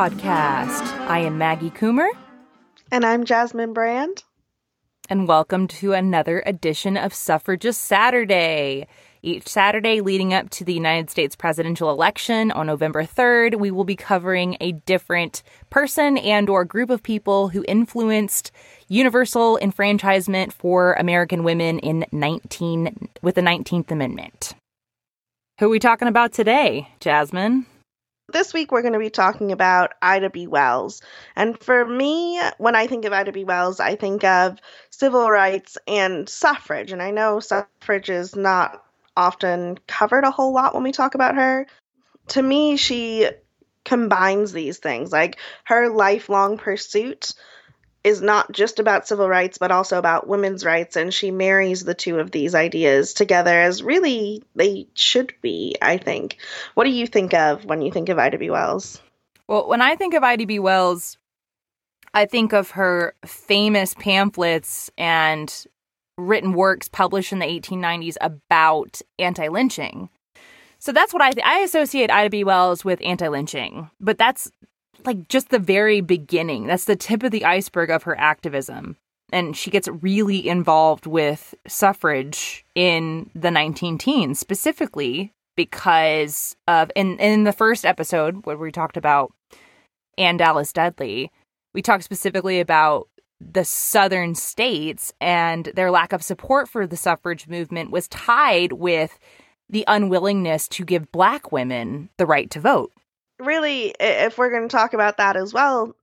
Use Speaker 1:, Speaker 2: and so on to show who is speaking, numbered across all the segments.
Speaker 1: podcast. I am Maggie Coomer.
Speaker 2: And I'm Jasmine Brand.
Speaker 1: And welcome to another edition of Suffragist Saturday. Each Saturday leading up to the United States presidential election on November 3rd, we will be covering a different person and or group of people who influenced universal enfranchisement for American women in 19 with the 19th Amendment. Who are we talking about today, Jasmine?
Speaker 2: This week we're going to be talking about Ida B. Wells. And for me, when I think of Ida B. Wells, I think of civil rights and suffrage. And I know suffrage is not often covered a whole lot when we talk about her. To me, she combines these things. Like her lifelong pursuit is not just about civil rights, but also about women's rights. And she marries the two of these ideas together as really they should be, I think. What do you think of when you think of Ida B. Wells?
Speaker 1: Well, when I think of Ida B. Wells, I think of her famous pamphlets and written works published in the 1890s about anti lynching. So that's what I th- I associate Ida B. Wells with anti lynching, but that's like just the very beginning. That's the tip of the iceberg of her activism. And she gets really involved with suffrage in the 19 teens, specifically because of in in the first episode where we talked about Anne Dallas Dudley, we talked specifically about the southern states and their lack of support for the suffrage movement was tied with the unwillingness to give black women the right to vote.
Speaker 2: Really, if we're going to talk about that as well,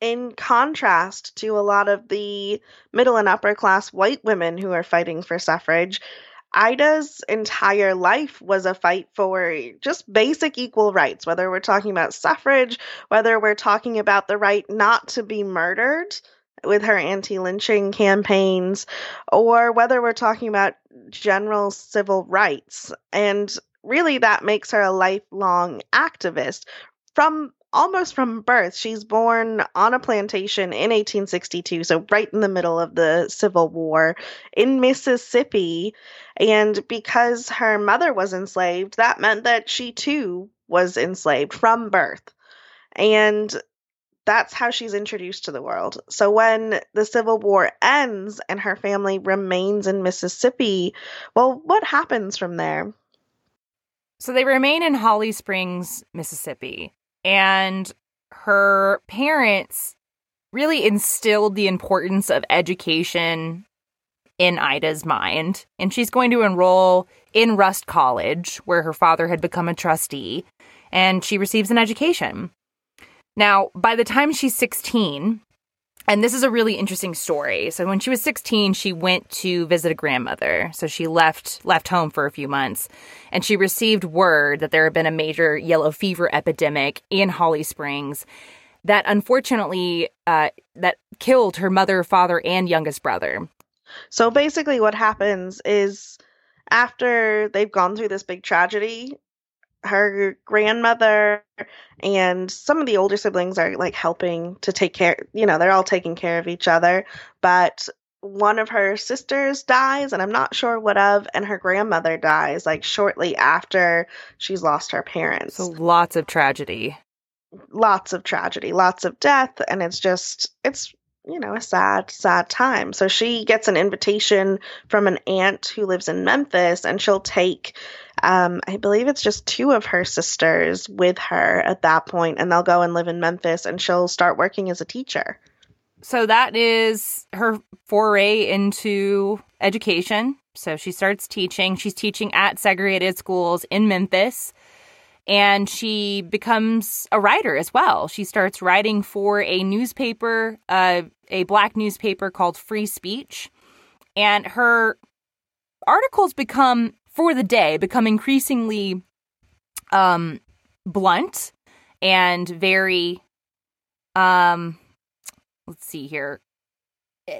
Speaker 2: in contrast to a lot of the middle and upper class white women who are fighting for suffrage, Ida's entire life was a fight for just basic equal rights, whether we're talking about suffrage, whether we're talking about the right not to be murdered with her anti lynching campaigns, or whether we're talking about general civil rights. And really, that makes her a lifelong activist from almost from birth. She's born on a plantation in 1862, so right in the middle of the Civil War in Mississippi. And because her mother was enslaved, that meant that she too was enslaved from birth. And that's how she's introduced to the world. So when the Civil War ends and her family remains in Mississippi, well, what happens from there?
Speaker 1: So they remain in Holly Springs, Mississippi, and her parents really instilled the importance of education in Ida's mind. And she's going to enroll in Rust College, where her father had become a trustee, and she receives an education. Now, by the time she's 16, and this is a really interesting story. So when she was 16, she went to visit a grandmother. So she left left home for a few months and she received word that there had been a major yellow fever epidemic in Holly Springs that unfortunately uh, that killed her mother, father, and youngest brother.
Speaker 2: So basically what happens is after they've gone through this big tragedy, her grandmother and some of the older siblings are like helping to take care you know they're all taking care of each other but one of her sisters dies and i'm not sure what of and her grandmother dies like shortly after she's lost her parents.
Speaker 1: So lots of tragedy.
Speaker 2: Lots of tragedy lots of death and it's just it's you know, a sad, sad time. So she gets an invitation from an aunt who lives in Memphis, and she'll take, um, I believe it's just two of her sisters with her at that point, and they'll go and live in Memphis, and she'll start working as a teacher.
Speaker 1: So that is her foray into education. So she starts teaching. She's teaching at segregated schools in Memphis and she becomes a writer as well. She starts writing for a newspaper, uh, a black newspaper called Free Speech, and her articles become, for the day, become increasingly um, blunt and very, um, let's see here,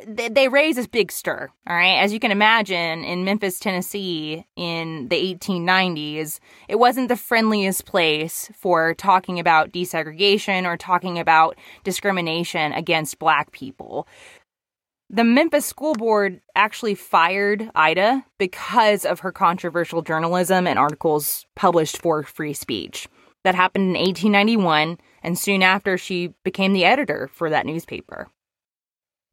Speaker 1: they raise this big stir. All right. As you can imagine, in Memphis, Tennessee in the 1890s, it wasn't the friendliest place for talking about desegregation or talking about discrimination against black people. The Memphis School Board actually fired Ida because of her controversial journalism and articles published for free speech. That happened in 1891, And soon after, she became the editor for that newspaper.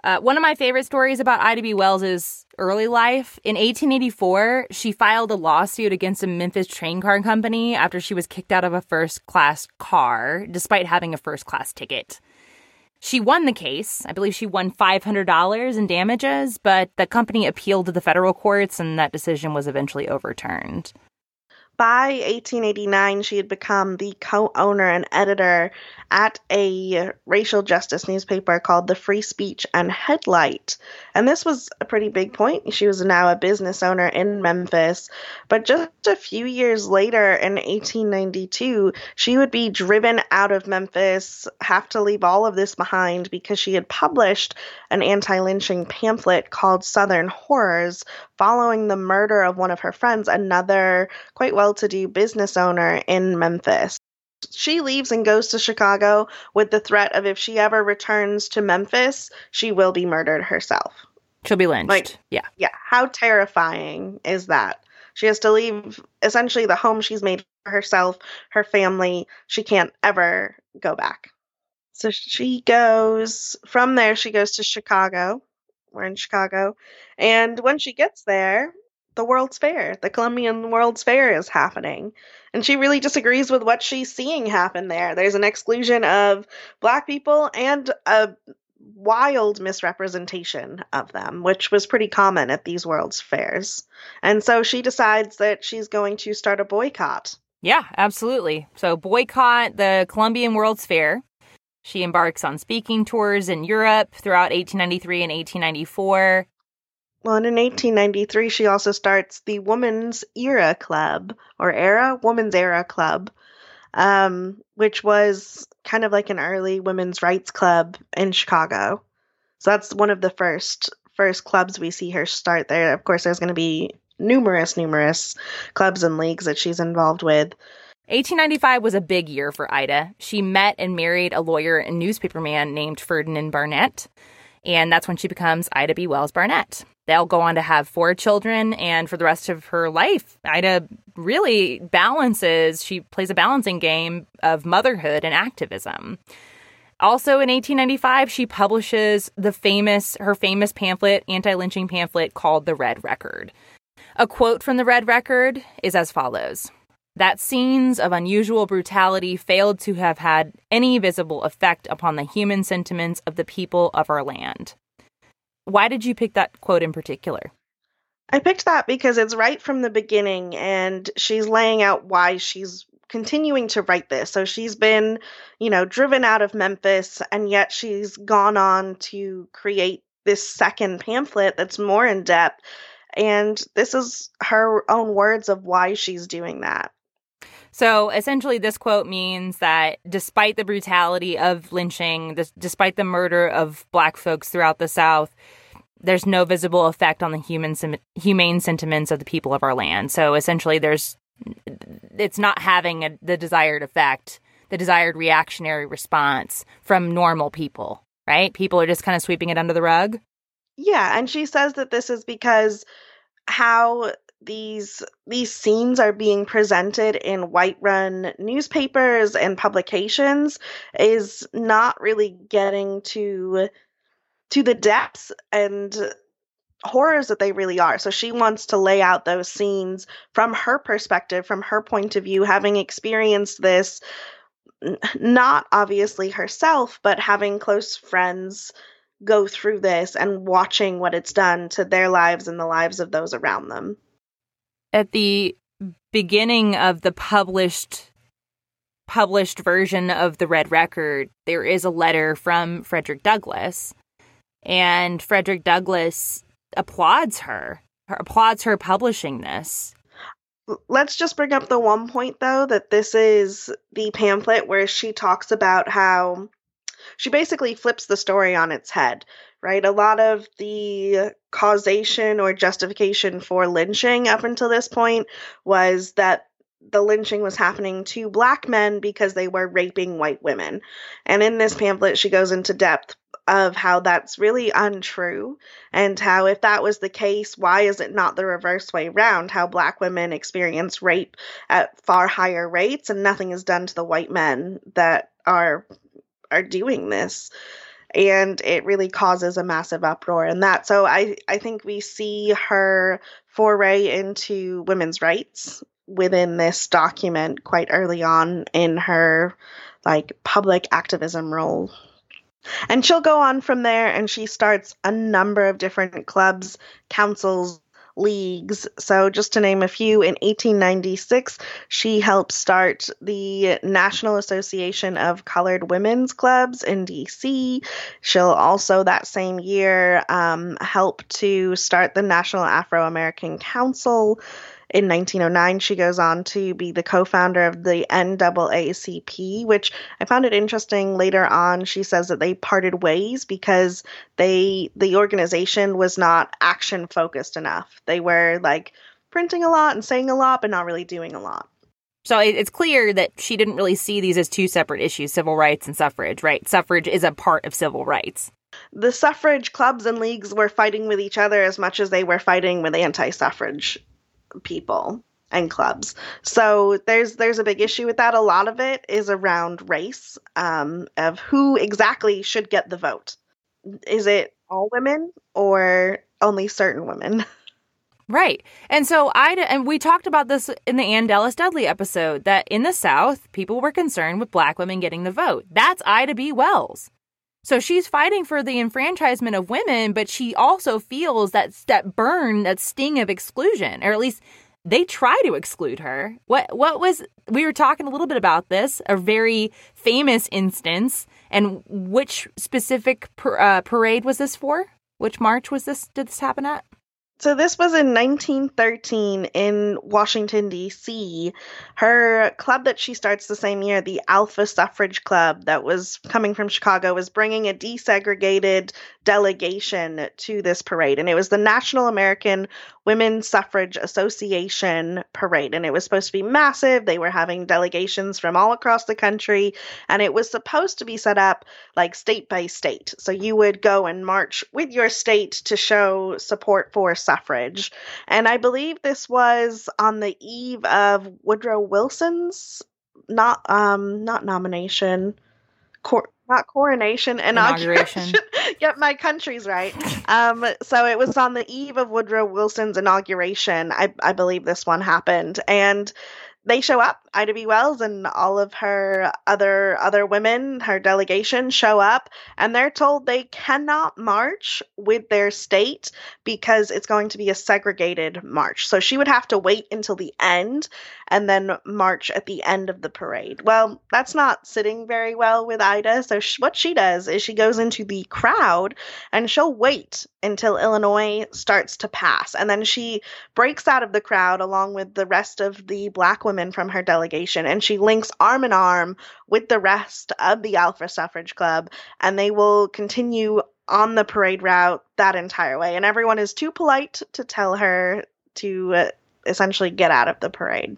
Speaker 1: Uh, one of my favorite stories about Ida B. Wells' early life. In 1884, she filed a lawsuit against a Memphis train car company after she was kicked out of a first class car, despite having a first class ticket. She won the case. I believe she won $500 in damages, but the company appealed to the federal courts and that decision was eventually overturned.
Speaker 2: By 1889, she had become the co owner and editor at a racial justice newspaper called the Free Speech and Headlight. And this was a pretty big point. She was now a business owner in Memphis. But just a few years later, in 1892, she would be driven out of Memphis, have to leave all of this behind because she had published an anti lynching pamphlet called Southern Horrors following the murder of one of her friends, another quite well to do business owner in Memphis she leaves and goes to Chicago with the threat of if she ever returns to Memphis, she will be murdered herself.
Speaker 1: She'll be lynched.
Speaker 2: Like,
Speaker 1: yeah.
Speaker 2: Yeah. How terrifying is that? She has to leave essentially the home she's made for herself, her family. She can't ever go back. So she goes from there, she goes to Chicago. We're in Chicago. And when she gets there, the World's Fair, the Columbian World's Fair is happening. And she really disagrees with what she's seeing happen there. There's an exclusion of black people and a wild misrepresentation of them, which was pretty common at these World's Fairs. And so she decides that she's going to start a boycott.
Speaker 1: Yeah, absolutely. So, boycott the Columbian World's Fair. She embarks on speaking tours in Europe throughout 1893 and 1894.
Speaker 2: Well, in 1893, she also starts the Woman's Era Club, or Era, Woman's Era Club, um, which was kind of like an early women's rights club in Chicago. So that's one of the first first clubs we see her start there. Of course, there's going to be numerous, numerous clubs and leagues that she's involved with.
Speaker 1: 1895 was a big year for Ida. She met and married a lawyer and newspaperman named Ferdinand Barnett, and that's when she becomes Ida B. Wells Barnett. They'll go on to have four children, and for the rest of her life, Ida really balances, she plays a balancing game of motherhood and activism. Also in 1895, she publishes the famous her famous pamphlet, anti-lynching pamphlet called The Red Record. A quote from The Red Record is as follows: that scenes of unusual brutality failed to have had any visible effect upon the human sentiments of the people of our land. Why did you pick that quote in particular?
Speaker 2: I picked that because it's right from the beginning, and she's laying out why she's continuing to write this. So she's been, you know, driven out of Memphis, and yet she's gone on to create this second pamphlet that's more in depth. And this is her own words of why she's doing that.
Speaker 1: So essentially, this quote means that despite the brutality of lynching, this, despite the murder of black folks throughout the South, there's no visible effect on the human humane sentiments of the people of our land. So essentially, there's it's not having a, the desired effect, the desired reactionary response from normal people. Right? People are just kind of sweeping it under the rug.
Speaker 2: Yeah, and she says that this is because how these these scenes are being presented in white run newspapers and publications is not really getting to to the depths and horrors that they really are. So she wants to lay out those scenes from her perspective, from her point of view, having experienced this not obviously herself, but having close friends go through this and watching what it's done to their lives and the lives of those around them
Speaker 1: at the beginning of the published published version of the Red Record, there is a letter from Frederick Douglass, and Frederick Douglass applauds her, applauds her publishing this.
Speaker 2: Let's just bring up the one point though that this is the pamphlet where she talks about how she basically flips the story on its head right? A lot of the causation or justification for lynching up until this point was that the lynching was happening to black men because they were raping white women. And in this pamphlet, she goes into depth of how that's really untrue and how if that was the case why is it not the reverse way round how black women experience rape at far higher rates and nothing is done to the white men that are are doing this. And it really causes a massive uproar in that. So i i think we see her foray into women's rights within this document quite early on in her like public activism role. And she'll go on from there and she starts a number of different clubs, councils, leagues. So, just to name a few, in 1896, she helped start the National Association of Colored Women's Clubs in DC. She'll also, that same year, um, help to start the National Afro American Council. In 1909, she goes on to be the co founder of the NAACP, which I found it interesting. Later on, she says that they parted ways because they the organization was not action focused enough. They were like printing a lot and saying a lot, but not really doing a lot.
Speaker 1: So it's clear that she didn't really see these as two separate issues civil rights and suffrage, right? Suffrage is a part of civil rights.
Speaker 2: The suffrage clubs and leagues were fighting with each other as much as they were fighting with anti suffrage people and clubs. So there's there's a big issue with that. A lot of it is around race, um, of who exactly should get the vote. Is it all women or only certain women?
Speaker 1: Right. And so I and we talked about this in the Anne Dallas Dudley episode that in the South, people were concerned with black women getting the vote. That's Ida B. Wells. So she's fighting for the enfranchisement of women, but she also feels that that burn, that sting of exclusion, or at least they try to exclude her. What what was we were talking a little bit about this, a very famous instance, and which specific uh, parade was this for? Which march was this? Did this happen at?
Speaker 2: So this was in 1913 in Washington D.C. Her club that she starts the same year, the Alpha Suffrage Club, that was coming from Chicago, was bringing a desegregated delegation to this parade, and it was the National American Women's Suffrage Association parade, and it was supposed to be massive. They were having delegations from all across the country, and it was supposed to be set up like state by state. So you would go and march with your state to show support for suffrage. And I believe this was on the eve of Woodrow Wilson's not um not nomination cor- not coronation inauguration. inauguration. yep, my country's right. Um, so it was on the eve of Woodrow Wilson's inauguration. I, I believe this one happened, and they show up. Ida B. Wells and all of her other other women, her delegation, show up, and they're told they cannot march with their state because it's going to be a segregated march. So she would have to wait until the end and then march at the end of the parade. Well, that's not sitting very well with Ida. So what she does is she goes into the crowd and she'll wait until Illinois starts to pass, and then she breaks out of the crowd along with the rest of the black women from her delegation and she links arm in arm with the rest of the Alpha Suffrage Club and they will continue on the parade route that entire way. And everyone is too polite to tell her to uh, essentially get out of the parade.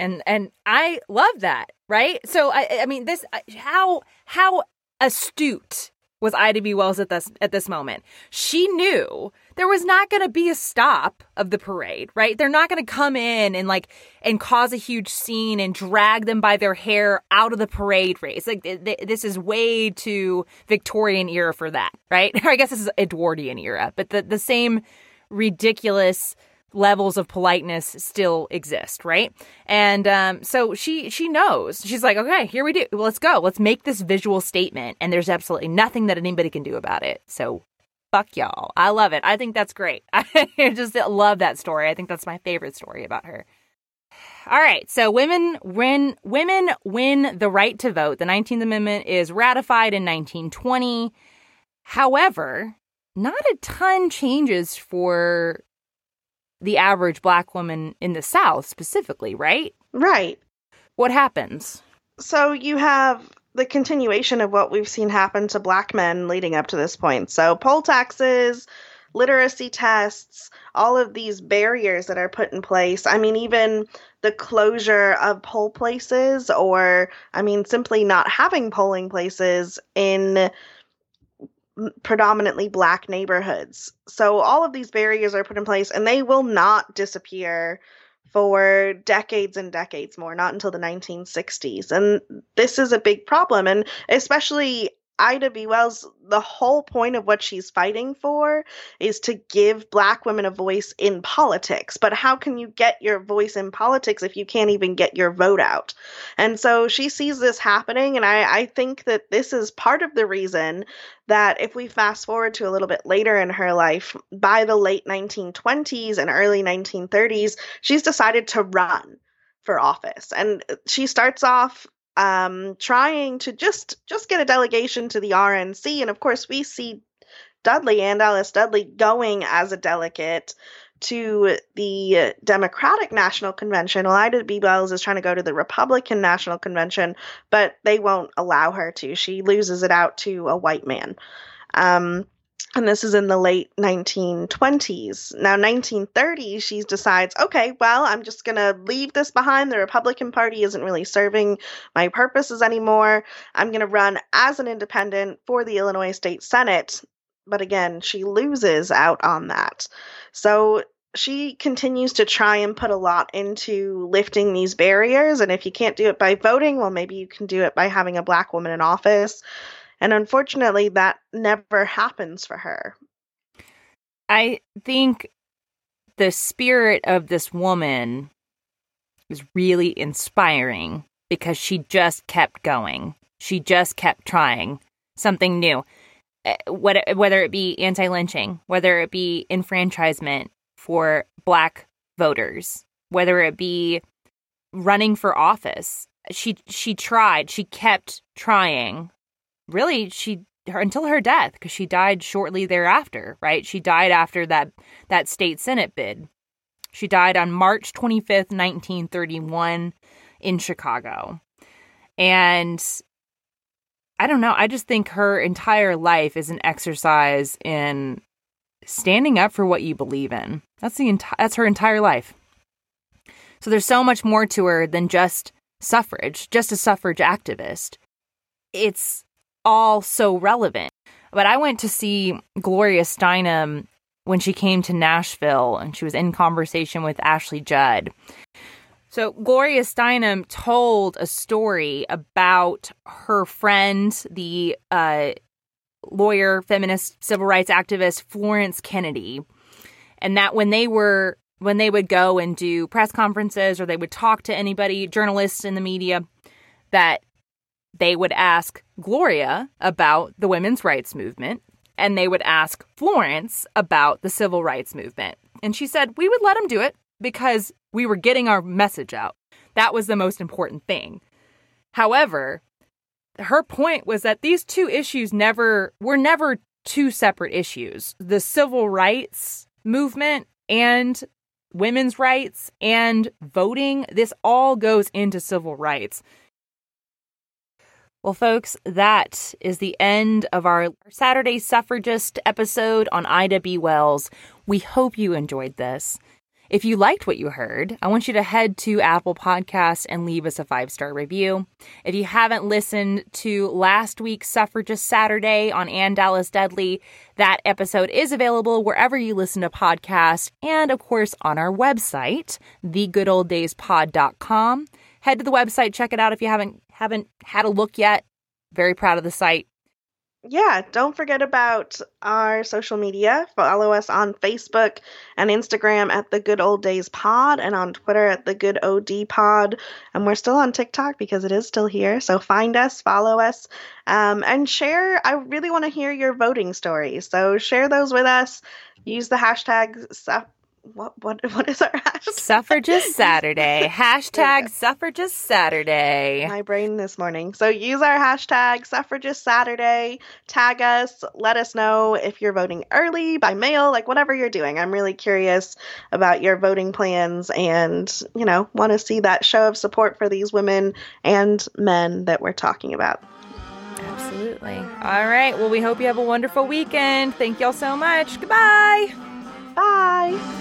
Speaker 1: And and I love that, right? So I I mean this how how astute was Ida B. Wells at this at this moment. She knew there was not going to be a stop of the parade, right? They're not going to come in and like and cause a huge scene and drag them by their hair out of the parade race. Like th- th- this is way too Victorian era for that, right? I guess this is Edwardian era, but the the same ridiculous levels of politeness still exist, right? And um, so she she knows. She's like, okay, here we do. let's go. Let's make this visual statement, and there's absolutely nothing that anybody can do about it. So fuck y'all. I love it. I think that's great. I just love that story. I think that's my favorite story about her. All right, so women win women win the right to vote. The 19th Amendment is ratified in 1920. However, not a ton changes for the average black woman in the South specifically, right?
Speaker 2: Right.
Speaker 1: What happens?
Speaker 2: So you have the continuation of what we've seen happen to black men leading up to this point. So poll taxes, literacy tests, all of these barriers that are put in place. I mean, even the closure of poll places, or I mean, simply not having polling places in predominantly black neighborhoods. So all of these barriers are put in place and they will not disappear for decades and decades more, not until the 1960s. And this is a big problem. And especially Ida B. Wells, the whole point of what she's fighting for is to give black women a voice in politics. But how can you get your voice in politics if you can't even get your vote out? And so she sees this happening. And I, I think that this is part of the reason that if we fast forward to a little bit later in her life, by the late 1920s and early 1930s, she's decided to run for office. And she starts off um, trying to just just get a delegation to the RNC, and of course we see Dudley Anne Dallas Dudley going as a delegate to the Democratic National Convention. Well, Ida B. Wells is trying to go to the Republican National Convention, but they won't allow her to. She loses it out to a white man. Um, and this is in the late 1920s. Now, 1930, she decides, okay, well, I'm just going to leave this behind. The Republican Party isn't really serving my purposes anymore. I'm going to run as an independent for the Illinois State Senate. But again, she loses out on that. So she continues to try and put a lot into lifting these barriers. And if you can't do it by voting, well, maybe you can do it by having a black woman in office. And unfortunately, that never happens for her.
Speaker 1: I think the spirit of this woman is really inspiring because she just kept going. She just kept trying something new. Eh, whether it be anti lynching, whether it be enfranchisement for black voters, whether it be running for office. She she tried, she kept trying really she her, until her death because she died shortly thereafter, right? She died after that that state senate bid. She died on March 25th, 1931 in Chicago. And I don't know, I just think her entire life is an exercise in standing up for what you believe in. That's the enti- that's her entire life. So there's so much more to her than just suffrage, just a suffrage activist. It's all so relevant. But I went to see Gloria Steinem when she came to Nashville and she was in conversation with Ashley Judd. So, Gloria Steinem told a story about her friend, the uh, lawyer, feminist, civil rights activist Florence Kennedy, and that when they were when they would go and do press conferences or they would talk to anybody, journalists in the media, that they would ask Gloria about the women's rights movement and they would ask Florence about the civil rights movement. And she said, We would let them do it because we were getting our message out. That was the most important thing. However, her point was that these two issues never were never two separate issues. The civil rights movement and women's rights and voting, this all goes into civil rights. Well, folks, that is the end of our Saturday suffragist episode on Ida B. Wells. We hope you enjoyed this. If you liked what you heard, I want you to head to Apple Podcasts and leave us a five star review. If you haven't listened to last week's Suffragist Saturday on Anne Dallas Dudley, that episode is available wherever you listen to podcasts and, of course, on our website, thegoodoldayspod.com. Head to the website, check it out if you haven't haven't had a look yet, very proud of the site.
Speaker 2: Yeah, don't forget about our social media. Follow us on Facebook and Instagram at the Good Old Days Pod and on Twitter at the Good OD Pod. And we're still on TikTok because it is still here. So find us, follow us, um, and share. I really want to hear your voting stories. So share those with us. Use the hashtag what what what is our hashtag?
Speaker 1: Suffragist Saturday. hashtag Suffragist Saturday.
Speaker 2: My brain this morning. So use our hashtag Suffragist Saturday. Tag us. Let us know if you're voting early, by mail, like whatever you're doing. I'm really curious about your voting plans and, you know, want to see that show of support for these women and men that we're talking about.
Speaker 1: Absolutely. All right. Well, we hope you have a wonderful weekend. Thank y'all so much. Goodbye.
Speaker 2: Bye.